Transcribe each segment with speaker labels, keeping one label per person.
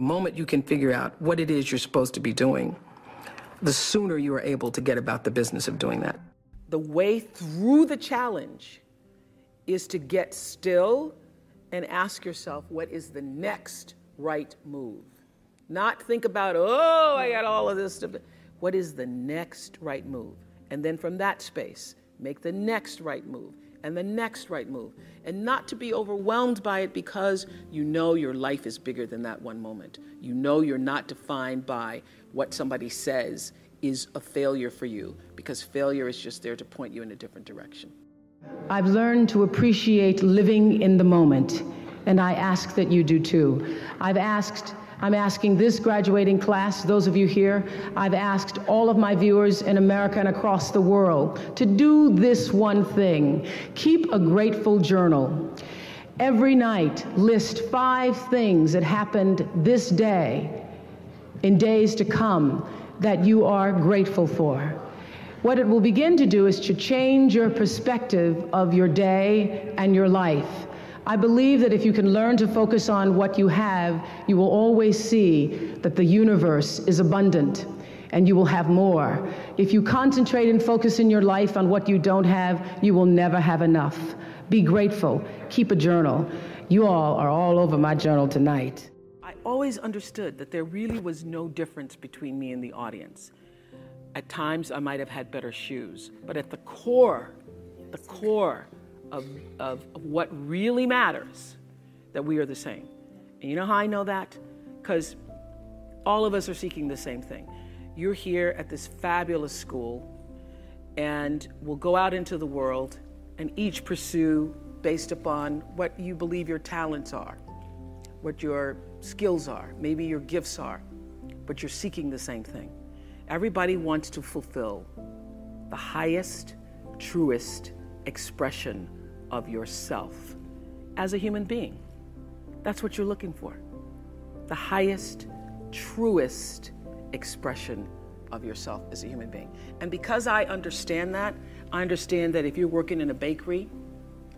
Speaker 1: Moment you can figure out what it is you're supposed to be doing, the sooner you are able to get about the business of doing that.
Speaker 2: The way through the challenge is to get still and ask yourself, what is the next right move? Not think about, oh, I got all of this stuff. What is the next right move? And then from that space, make the next right move and the next right move. And not to be overwhelmed by it because you know your life is bigger than that one moment. You know you're not defined by what somebody says is a failure for you because failure is just there to point you in a different direction.
Speaker 3: I've learned to appreciate living in the moment, and I ask that you do too. I've asked I'm asking this graduating class, those of you here, I've asked all of my viewers in America and across the world to do this one thing keep a grateful journal. Every night, list five things that happened this day, in days to come, that you are grateful for. What it will begin to do is to change your perspective of your day and your life. I believe that if you can learn to focus on what you have, you will always see that the universe is abundant and you will have more. If you concentrate and focus in your life on what you don't have, you will never have enough. Be grateful. Keep a journal. You all are all over my journal tonight.
Speaker 2: I always understood that there really was no difference between me and the audience. At times, I might have had better shoes, but at the core, the core, of, of, of what really matters, that we are the same. And you know how I know that? Because all of us are seeking the same thing. You're here at this fabulous school, and we'll go out into the world and each pursue based upon what you believe your talents are, what your skills are, maybe your gifts are, but you're seeking the same thing. Everybody wants to fulfill the highest, truest expression of yourself as a human being. That's what you're looking for. The highest, truest expression of yourself as a human being. And because I understand that, I understand that if you're working in a bakery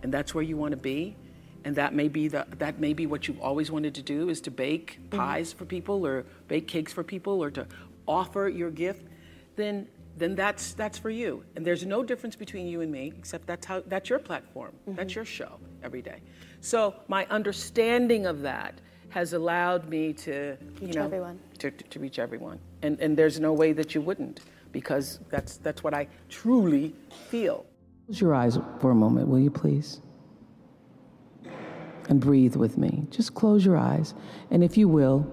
Speaker 2: and that's where you want to be, and that may be the, that may be what you've always wanted to do is to bake mm-hmm. pies for people or bake cakes for people or to offer your gift, then then that's that's for you. And there's no difference between you and me, except that's how that's your platform. Mm-hmm. That's your show every day. So my understanding of that has allowed me to
Speaker 4: reach
Speaker 2: you know
Speaker 4: everyone.
Speaker 2: To, to, to reach everyone. And and there's no way that you wouldn't, because that's that's what I truly feel.
Speaker 1: Close your eyes for a moment, will you please? And breathe with me. Just close your eyes. And if you will,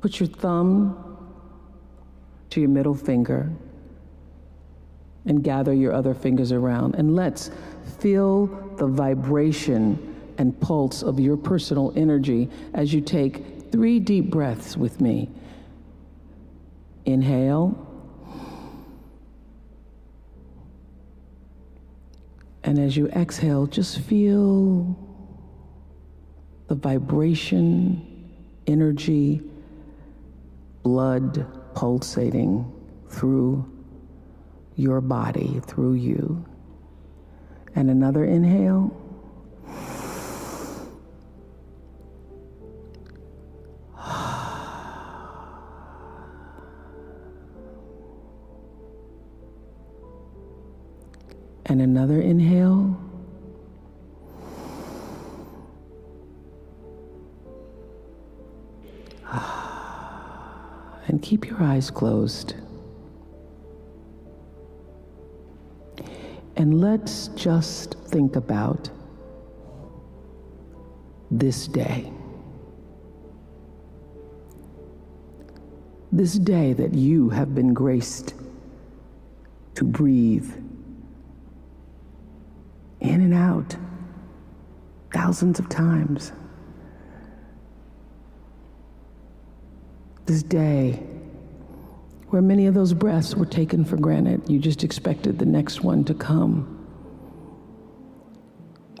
Speaker 1: put your thumb to your middle finger and gather your other fingers around. And let's feel the vibration and pulse of your personal energy as you take three deep breaths with me. Inhale. And as you exhale, just feel the vibration, energy, blood pulsating through your body, through you. And another inhale. Eyes closed. And let's just think about this day. This day that you have been graced to breathe in and out thousands of times. this day where many of those breaths were taken for granted. You just expected the next one to come.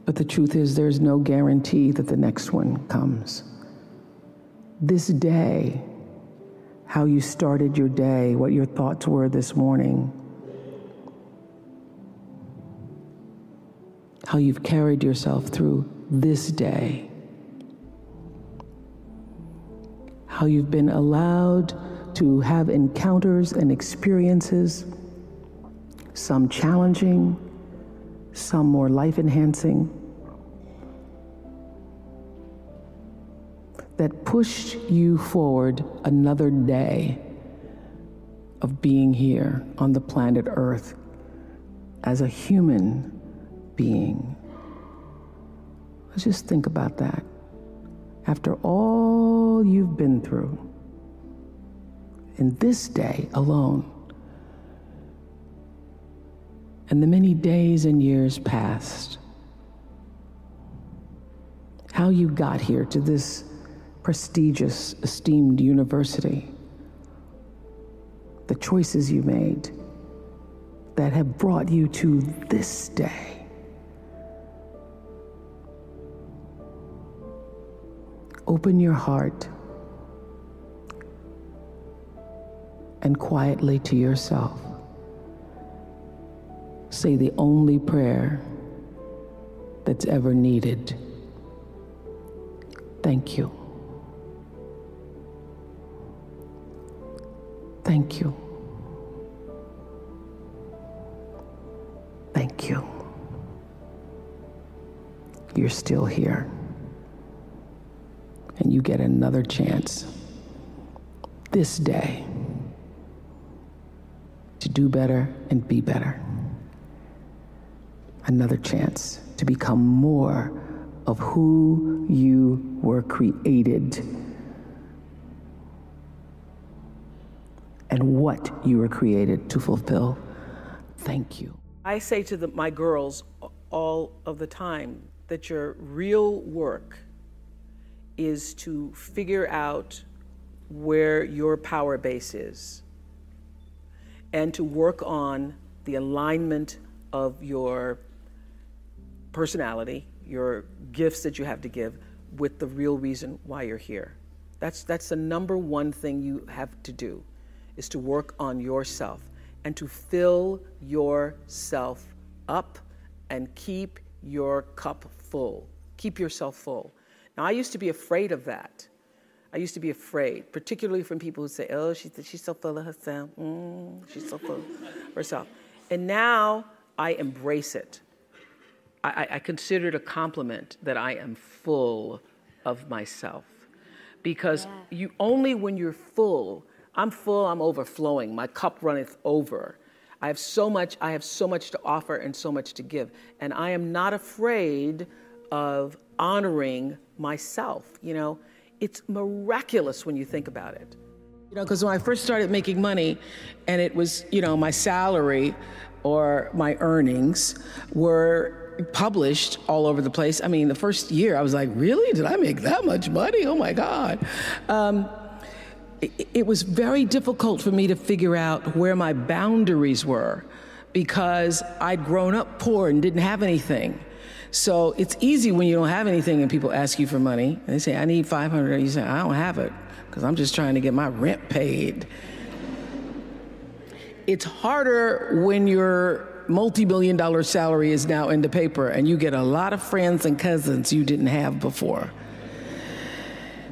Speaker 1: But the truth is, there's no guarantee that the next one comes. This day, how you started your day, what your thoughts were this morning, how you've carried yourself through this day
Speaker 5: how you've been allowed to have encounters and experiences, some challenging, some more life enhancing, that pushed you forward another day of being here on the planet Earth as a human being. Let's just think about that. After all you've been through, in this day alone, and the many days and years past, how you got here to this prestigious, esteemed university, the choices you made that have brought you to this day. Open your heart and quietly to yourself say the only prayer that's ever needed. Thank you. Thank you. Thank you. You're still here. And you get another chance this day do better and be better. Another chance to become more of who you were created and what you were created to fulfill. Thank you.
Speaker 2: I say to the, my girls all of the time that your real work is to figure out where your power base is and to work on the alignment of your personality, your gifts that you have to give with the real reason why you're here. That's, that's the number one thing you have to do is to work on yourself and to fill yourself up and keep your cup full. Keep yourself full. Now, I used to be afraid of that. I used to be afraid, particularly from people who say, oh, she's, she's so full of herself. Mm, she's so full of herself. And now I embrace it. I, I consider it a compliment that I am full of myself. Because yeah. you only when you're full I'm full, I'm overflowing. My cup runneth over. I have so much, I have so much to offer and so much to give. And I am not afraid of honoring myself. You know, it's miraculous when you think about it. You know, because when I first started making money and it was, you know, my salary or my earnings were published all over the place. I mean, the first year I was like, really? Did I make that much money? Oh my God. Um, it was very difficult for me to figure out where my boundaries were because I'd grown up poor and didn't have anything. So it's easy when you don't have anything and people ask you for money. And they say, I need 500. You say, I don't have it because I'm just trying to get my rent paid. It's harder when your multi billion dollar salary is now in the paper and you get a lot of friends and cousins you didn't have before.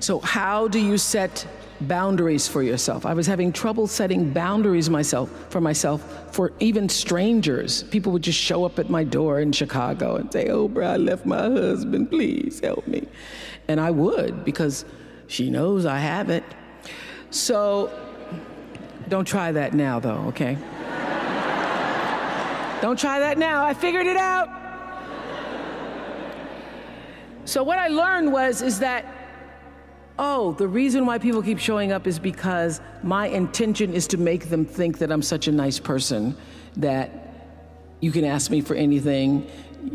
Speaker 2: So, how do you set boundaries for yourself. I was having trouble setting boundaries myself for myself for even strangers. People would just show up at my door in Chicago and say, "Oh, bro, I left my husband. Please help me." And I would because she knows I have it. So don't try that now though, okay? don't try that now. I figured it out. So what I learned was is that oh, the reason why people keep showing up is because my intention is to make them think that I'm such a nice person that you can ask me for anything,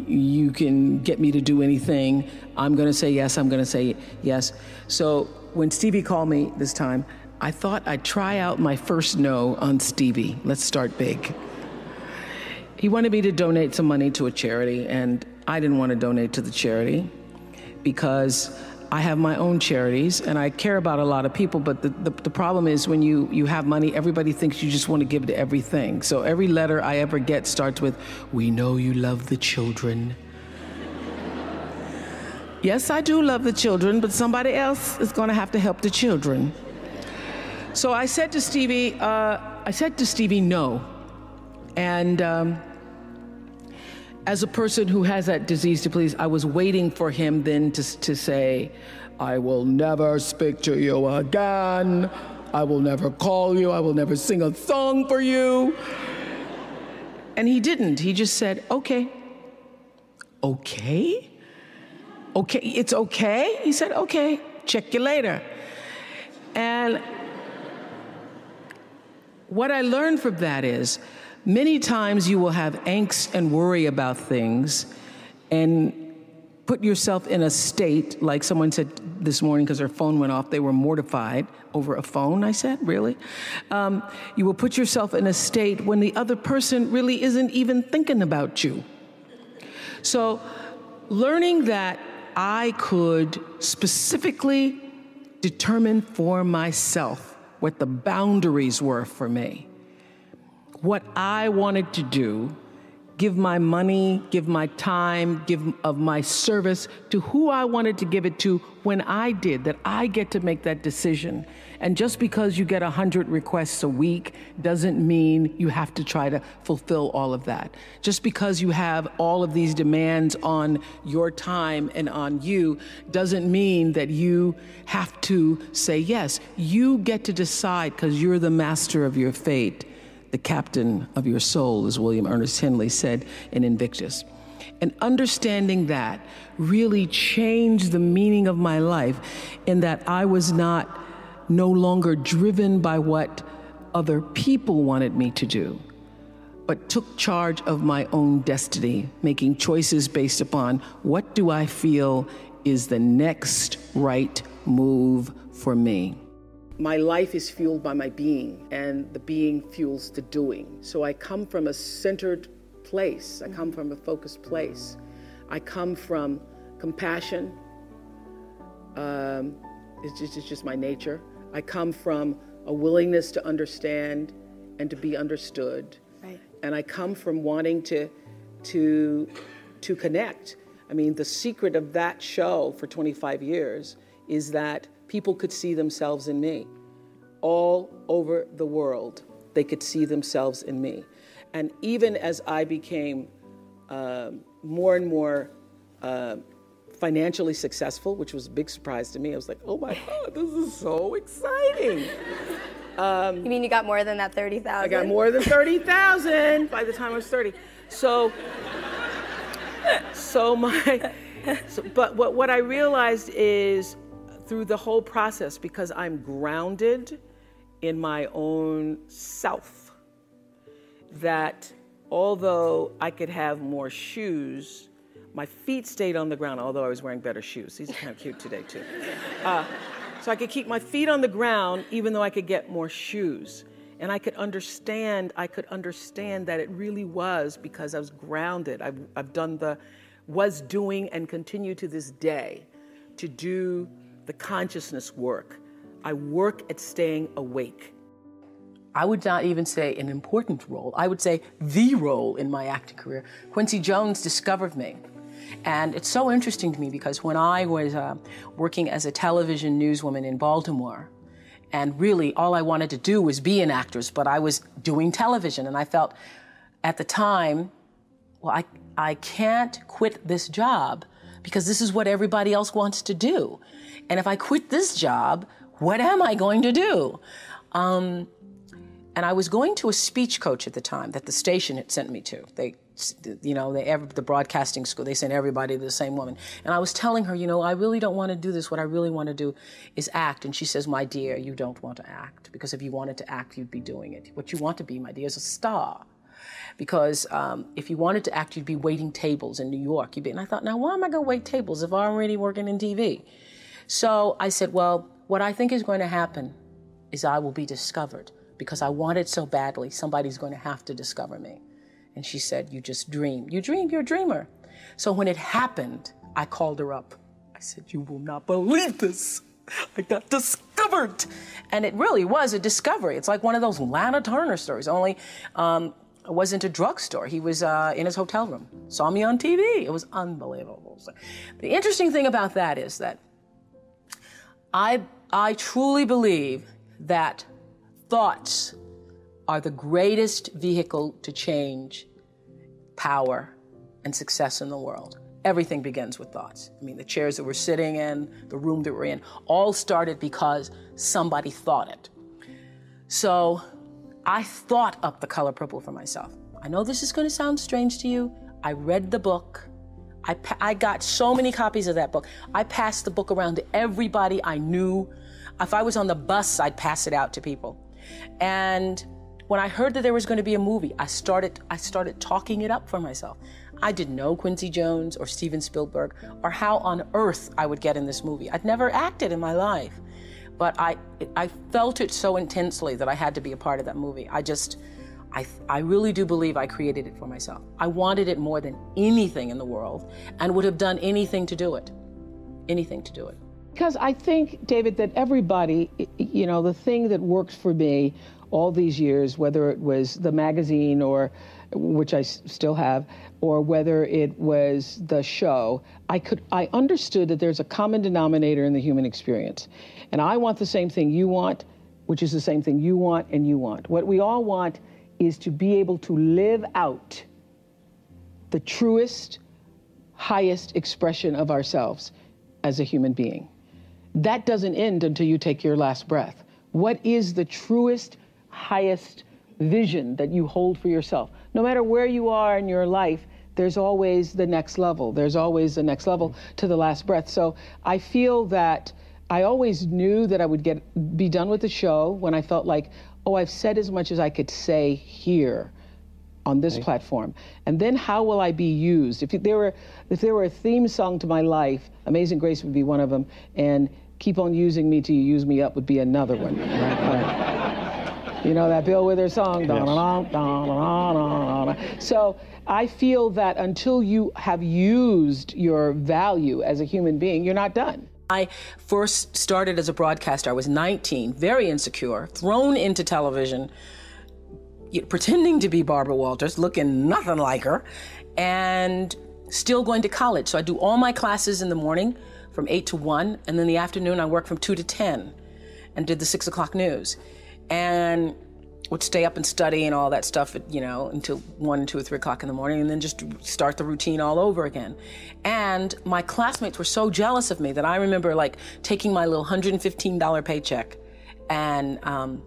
Speaker 2: you can get me to do anything. I'm going to say yes, I'm going to say yes. So when Stevie called me this time, I thought I'd try out my first no on Stevie. Let's start big. He wanted me to donate some money to a charity, and I didn't want to donate to the charity because I have my own charities and I care about a lot of people, but the, the, the, problem is when you, you have money, everybody thinks you just want to give to everything. So every letter I ever get starts with, We know you love the children. Yes, I do love the children, but somebody else is going to have to help the children. So I said to Stevie, uh, I said to Stevie, no. And um, as a person who has that disease to please, I was waiting for him then to, to say, I will never speak to you again. I will never call you. I will never sing a song for you. And he didn't. He just said, okay. Okay? Okay, it's okay? He said, okay, check you later. And what I learned from that is many times you will have angst and worry about things and put yourself in a state, like someone said this morning because their phone went off, they were mortified over a phone. I said, Really? Um, you will put yourself in a state when the other person really isn't even thinking about you. So, learning that I could specifically determine for myself what the boundaries were for me, what I wanted to do, give my money, give my time, give of my service to who I wanted to give it to when I did, that I get to make that decision. And just because you get 100 requests a week doesn't mean you have to try to fulfill all of that. Just because you have all of these demands on your time and on you doesn't mean that you have to say yes. You get to decide because you're the master of your fate, the captain of your soul, as William Ernest Henley said in Invictus. And understanding that really changed the meaning of my life in that I was not no longer driven by what other people wanted me to do, but took charge of my own destiny, making choices based upon what do I feel is the next right move for me. My life is fueled by my being, and the being fuels the doing. So I come from a centered place, I come from a focused place. I come from compassion. Um, it's, just, it's just my nature. I come from a willingness to understand and to be understood. Right. And I come from wanting to to to connect. I mean, the secret of that show for 25 years is that people could see themselves in me. All over the world, they could see themselves in me. And even as I became uh, more and more uh, financially successful, which was a big surprise to me. I was like, oh my God, this is so exciting.
Speaker 4: Um, you mean you got more than that 30,000? I
Speaker 2: got more than 30,000 by the time I was 30. So, so my, so, but what, what I realized is through the whole process, because I'm grounded in my own self, that although I could have more shoes, my feet stayed on the ground, although I was wearing better shoes. These are kind of cute today, too. Uh, so I could keep my feet on the ground, even though I could get more shoes. And I could understand, I could understand that it really was because I was grounded. I've, I've done the, was doing and continue to this day to do the consciousness work. I work at staying awake. I would not even say an important role. I would say the role in my acting career. Quincy Jones discovered me and it's so interesting to me because when I was uh, working as a television newswoman in Baltimore, and really all I wanted to do was be an actress, but I was doing television, and I felt at the time, well, I, I can't quit this job because this is what everybody else wants to do. And if I quit this job, what am I going to do? Um, and I was going to a speech coach at the time that the station had sent me to. They you know, they, the broadcasting school, they sent everybody to the same woman. And I was telling her, you know, I really don't want to do this. What I really want to do is act. And she says, my dear, you don't want to act because if you wanted to act, you'd be doing it. What you want to be, my dear, is a star. Because um, if you wanted to act, you'd be waiting tables in New York. You'd be, and I thought, now why am I going to wait tables if I'm already working in TV? So I said, well, what I think is going to happen is I will be discovered because I want it so badly. Somebody's going to have to discover me. And she said, You just dream. You dream, you're a dreamer. So when it happened, I called her up. I said, You will not believe this. I got discovered. And it really was a discovery. It's like one of those Lana Turner stories, only um, wasn't a drugstore. He was uh, in his hotel room. Saw me on TV. It was unbelievable. So, the interesting thing about that is that I I truly believe that thoughts are the greatest vehicle to change power and success in the world. Everything begins with thoughts. I mean, the chairs that we're sitting in, the room that we're in, all started because somebody thought it. So I thought up the color purple for myself. I know this is going to sound strange to you. I read the book. I, I got so many copies of that book. I passed the book around to everybody I knew. If I was on the bus, I'd pass it out to people. And when I heard that there was going to be a movie, I started I started talking it up for myself. I didn't know Quincy Jones or Steven Spielberg or how on earth I would get in this movie. I'd never acted in my life. But I I felt it so intensely that I had to be a part of that movie. I just I, I really do believe I created it for myself. I wanted it more than anything in the world and would have done anything to do it. Anything to do it.
Speaker 6: Because I think, David, that everybody, you know, the thing that worked for me all these years, whether it was the magazine or which I still have, or whether it was the show, I could I understood that there's a common denominator in the human experience. And I want the same thing you want, which is the same thing you want and you want. What we all want is to be able to live out the truest, highest expression of ourselves as a human being. That doesn't end until you take your last breath. What is the truest, highest vision that you hold for yourself? No matter where you are in your life, there's always the next level. There's always the next level to the last breath. So I feel that I always knew that I would get be done with the show when I felt like, oh, I've said as much as I could say here on this platform. And then how will I be used? If there were if there were a theme song to my life, Amazing Grace would be one of them, and Keep on Using Me Till You Use Me Up would be another one. you know that Bill Withers song? Yes. So I feel that until you have used your value as a human being, you're not done.
Speaker 2: I first started as a broadcaster. I was 19, very insecure, thrown into television, pretending to be Barbara Walters, looking nothing like her, and still going to college. So I do all my classes in the morning from 8 to 1, and then the afternoon I work from 2 to 10 and did the 6 o'clock news. And would stay up and study and all that stuff, you know, until one, two, or three o'clock in the morning, and then just start the routine all over again. And my classmates were so jealous of me that I remember like taking my little $115 paycheck, and um,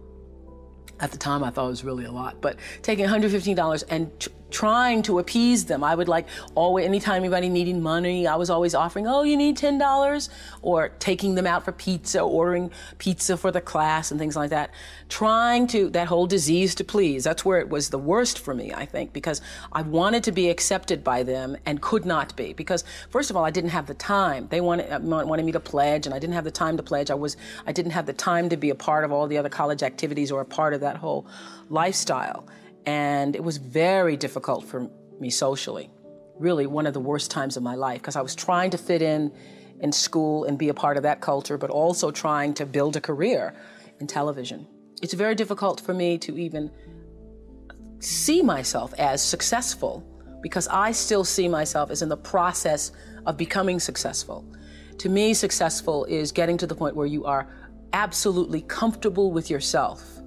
Speaker 2: at the time I thought it was really a lot, but taking $115 and trying to appease them. I would like always, anytime anybody needed money, I was always offering, oh, you need $10, or taking them out for pizza, ordering pizza for the class and things like that. Trying to, that whole disease to please, that's where it was the worst for me, I think, because I wanted to be accepted by them and could not be. Because, first of all, I didn't have the time. They wanted, uh, wanted me to pledge, and I didn't have the time to pledge. I was, I didn't have the time to be a part of all the other college activities or a part of that whole lifestyle. And it was very difficult for me socially. Really, one of the worst times of my life because I was trying to fit in in school and be a part of that culture, but also trying to build a career in television. It's very difficult for me to even see myself as successful because I still see myself as in the process of becoming successful. To me, successful is getting to the point where you are absolutely comfortable with yourself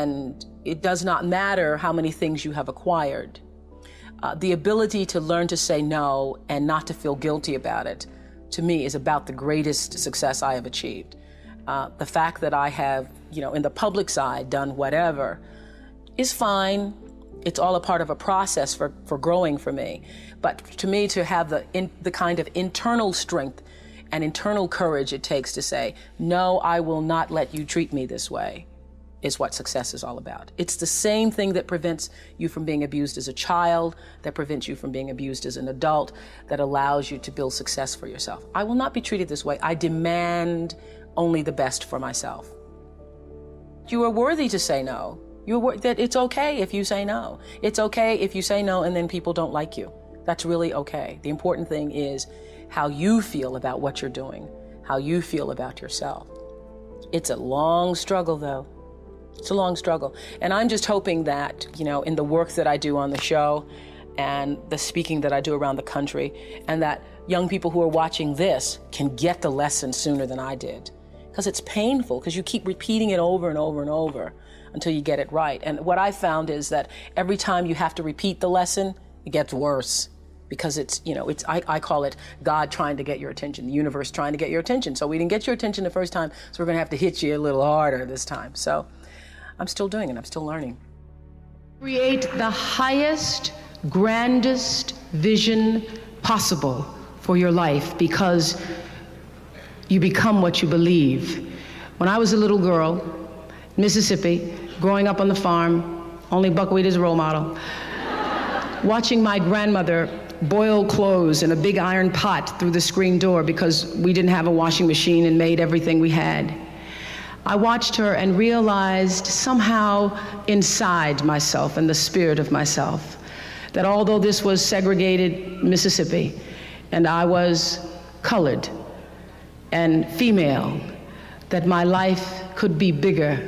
Speaker 2: and it does not matter how many things you have acquired. Uh, the ability to learn to say no and not to feel guilty about it, to me, is about the greatest success I have achieved. Uh, the fact that I have, you know, in the public side done whatever is fine. It's all a part of a process for, for growing for me. But to me, to have the, in, the kind of internal strength and internal courage it takes to say, no, I will not let you treat me this way is what success is all about. It's the same thing that prevents you from being abused as a child, that prevents you from being abused as an adult, that allows you to build success for yourself. I will not be treated this way. I demand only the best for myself. You are worthy to say no. You're that it's okay if you say no. It's okay if you say no and then people don't like you. That's really okay. The important thing is how you feel about what you're doing, how you feel about yourself. It's a long struggle though.
Speaker 7: It's a long struggle. And I'm just hoping that, you know, in the work that I do on the show and the speaking that I do around the country, and that young people who are watching this can get the lesson sooner than I did. Because it's painful, because you keep repeating it over and over and over until you get it right. And what I found is that every time you have to repeat the lesson, it gets worse because it's you know it's I, I, call it god trying to get your attention the universe trying to get your attention so we didn't get your attention the first time so we're going to have to hit you a little harder this time so I'm still doing it, I'm still learning.
Speaker 3: Create the highest, grandest vision possible for your life because you become what you believe. When I was a little girl, Mississippi, growing up on the farm, only buckwheat is a role model, watching my grandmother boil clothes in a big iron pot through the screen door because we didn't have a washing machine and made everything we had. I watched her and realized somehow inside myself and the spirit of myself that although this was segregated Mississippi and I was colored and female, that my life could be bigger,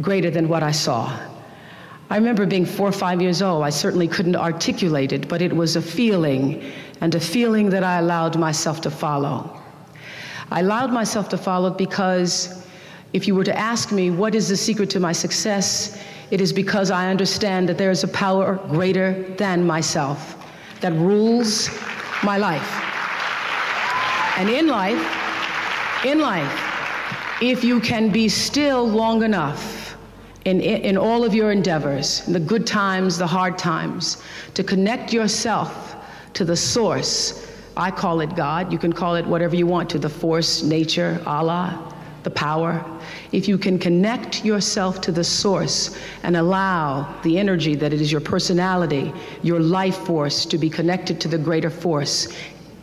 Speaker 3: greater than what I saw. I remember being four or five years old. I certainly couldn't articulate it, but it was a feeling, and a feeling that I allowed myself to follow. I allowed myself to follow because if you were to ask me, what is the secret to my success? It is because I understand that there is a power greater than myself that rules my life. And in life, in life, if you can be still long enough in, in all of your endeavors, the good times, the hard times, to connect yourself to the source, I call it God, you can call it whatever you want to, the force, nature, Allah, the power, if you can connect yourself to the source and allow the energy that it is your personality, your life force to be connected to the greater force,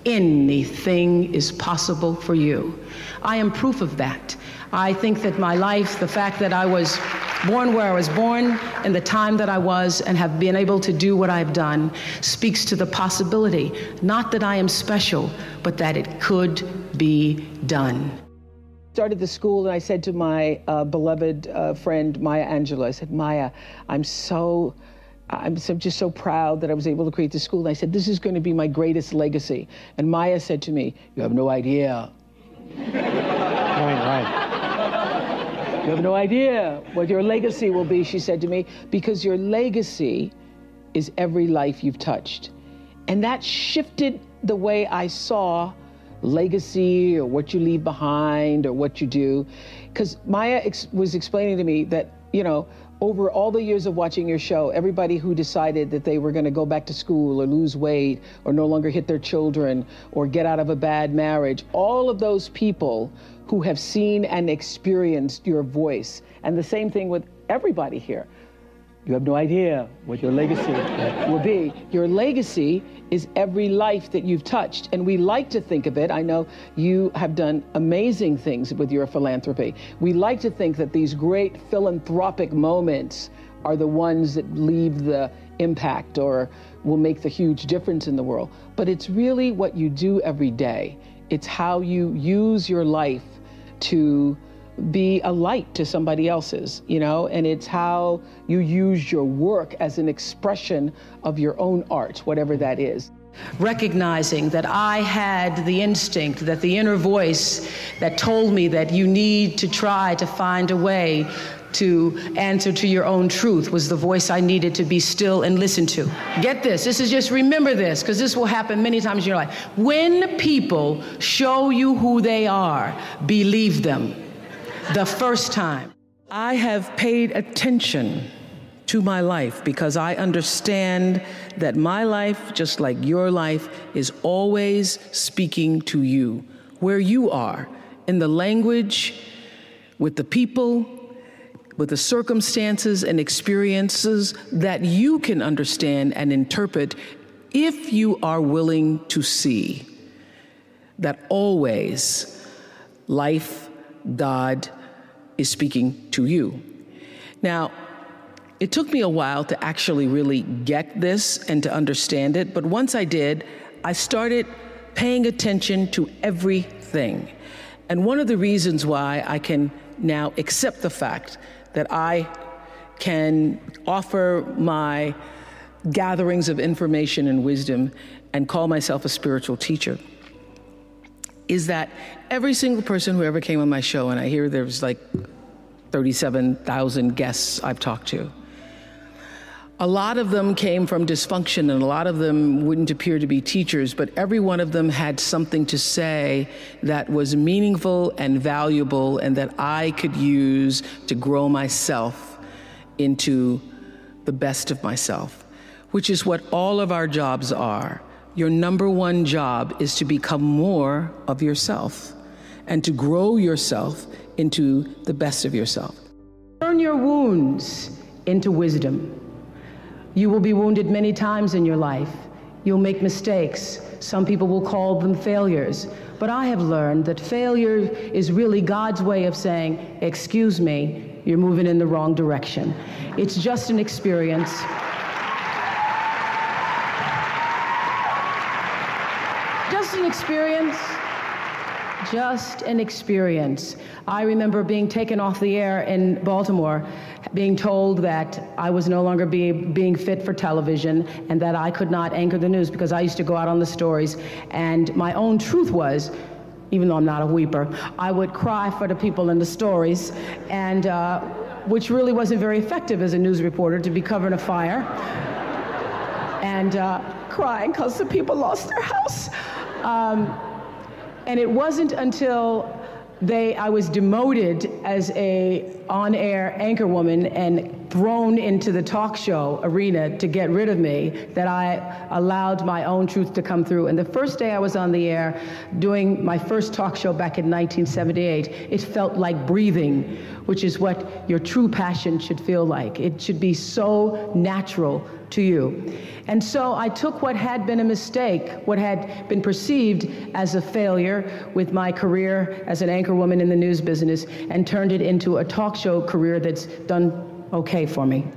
Speaker 3: anything is possible for you. I am proof of that. I think that my life, the fact that I was born where I was born and the time that I was and have been able to do what I've done speaks to the possibility, not that I am special, but that it could be done
Speaker 2: started the school and I said to my uh, beloved uh, friend Maya Angelou, I said, Maya, I'm so, I'm so, just so proud that I was able to create the school. And I said, this is going to be my greatest legacy. And Maya said to me, you have no idea. right, right. You have no idea what your legacy will be, she said to me, because your legacy is every life you've touched. And that shifted the way I saw legacy or what you leave behind or what you do. Because Maya ex- was explaining to me that, you know, over all the years of watching your show, everybody who decided that they were going to go back to school or lose weight or no longer hit their children or get out of a bad marriage, all of those people who have seen and experienced your voice. And the same thing with everybody here. You have no idea what your legacy will be. Your legacy is every life that you've touched. And we like to think of it. I know you have done amazing things with your philanthropy. We like to think that these great philanthropic moments are the ones that leave the impact or will make the huge difference in the world. But it's really what you do every day. It's how you use your life to be a light to somebody else's, you know, and it's how you use your work as an expression of your own art, whatever that is.
Speaker 3: Recognizing that I had the instinct, that the inner voice that told me that you need to try to find a way to answer to your own truth was the voice I needed to be still and listen to. Get this, this is just remember this, because this will happen many times in your life. When people show you who they are, believe them the first time.
Speaker 2: I have paid attention to my life because I understand that my life, just like your life, is always speaking to you, where you are, in the language, with the people, with the circumstances and experiences that you can understand and interpret if you are willing to see that always life, God, is speaking to you. Now, it took me a while to actually really get this and to understand it, but once I did, I started paying attention to everything. And one of the reasons why I can now accept the fact
Speaker 8: that I can offer my gatherings of information and wisdom and call myself a spiritual teacher is that every single person who ever came on my show, and I hear there's like 37,000 guests I've talked to, a lot of them came from dysfunction and a lot of them wouldn't appear to be teachers, but every one of them had something to say that was meaningful and valuable and that I could use to grow myself into the best of myself, which is what all of our jobs are. Your number one job is to become more of yourself and to grow yourself into the best of yourself.
Speaker 2: Turn your wounds into wisdom. You will be wounded many times in your life. You'll make mistakes. Some people will call them failures. But I have learned that failure is really God's way of saying, Excuse me, you're moving in the wrong direction. It's just an experience. An experience just an experience. I remember being taken off the air in Baltimore, being told that I was no longer be, being fit for television and that I could not anchor the news because I used to go out on the stories. And my own truth was, even though I'm not a weeper, I would cry for the people in the stories, and uh, which really wasn't very effective as a news reporter to be covering a fire and uh, crying because the people lost their house. Um, and it wasn't until they, I was demoted as a on-air anchorwoman and thrown into the talk show arena to get rid of me that I allowed my own truth to come through. And the first day I was on the air doing my first talk show back in 1978, it felt like breathing, which is what your true passion should feel like. It should be so natural to you. And so I took what had been a mistake, what had been perceived as a failure with my career as an anchorwoman in the news business, and turned it into a talk show career that's done okay for me.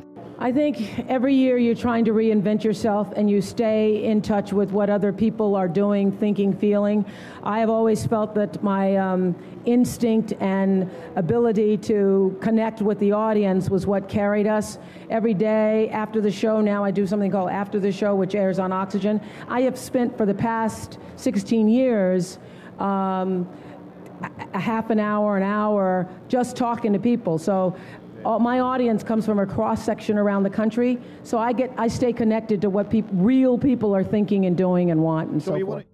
Speaker 2: I think every year you're trying to reinvent yourself and you stay in touch with what other people are doing, thinking, feeling. I have always felt that my um, instinct and ability to connect with the audience was what carried us. Every day after the show, now I do something called After the Show, which airs on Oxygen. I have spent for the past 16 years. Um, a half an hour, an hour, just talking to people. So all, my audience comes from a cross section around the country, so I get I stay connected to what peop, real people are thinking and doing and want and so, so forth.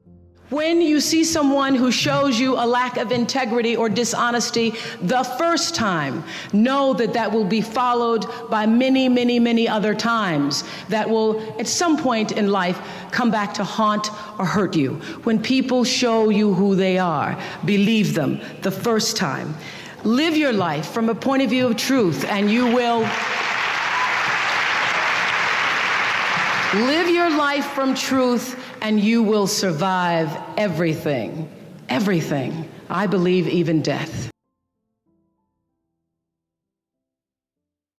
Speaker 2: When you see someone who shows you a lack of integrity or dishonesty the first time, know that that will be followed by many, many, many other times that will, at some point in life, come back to haunt or hurt you. When people show you who they are, believe them the first time. Live your life from a point of view of truth, and you will. Live your life from truth, and you will survive everything. Everything. I believe even death.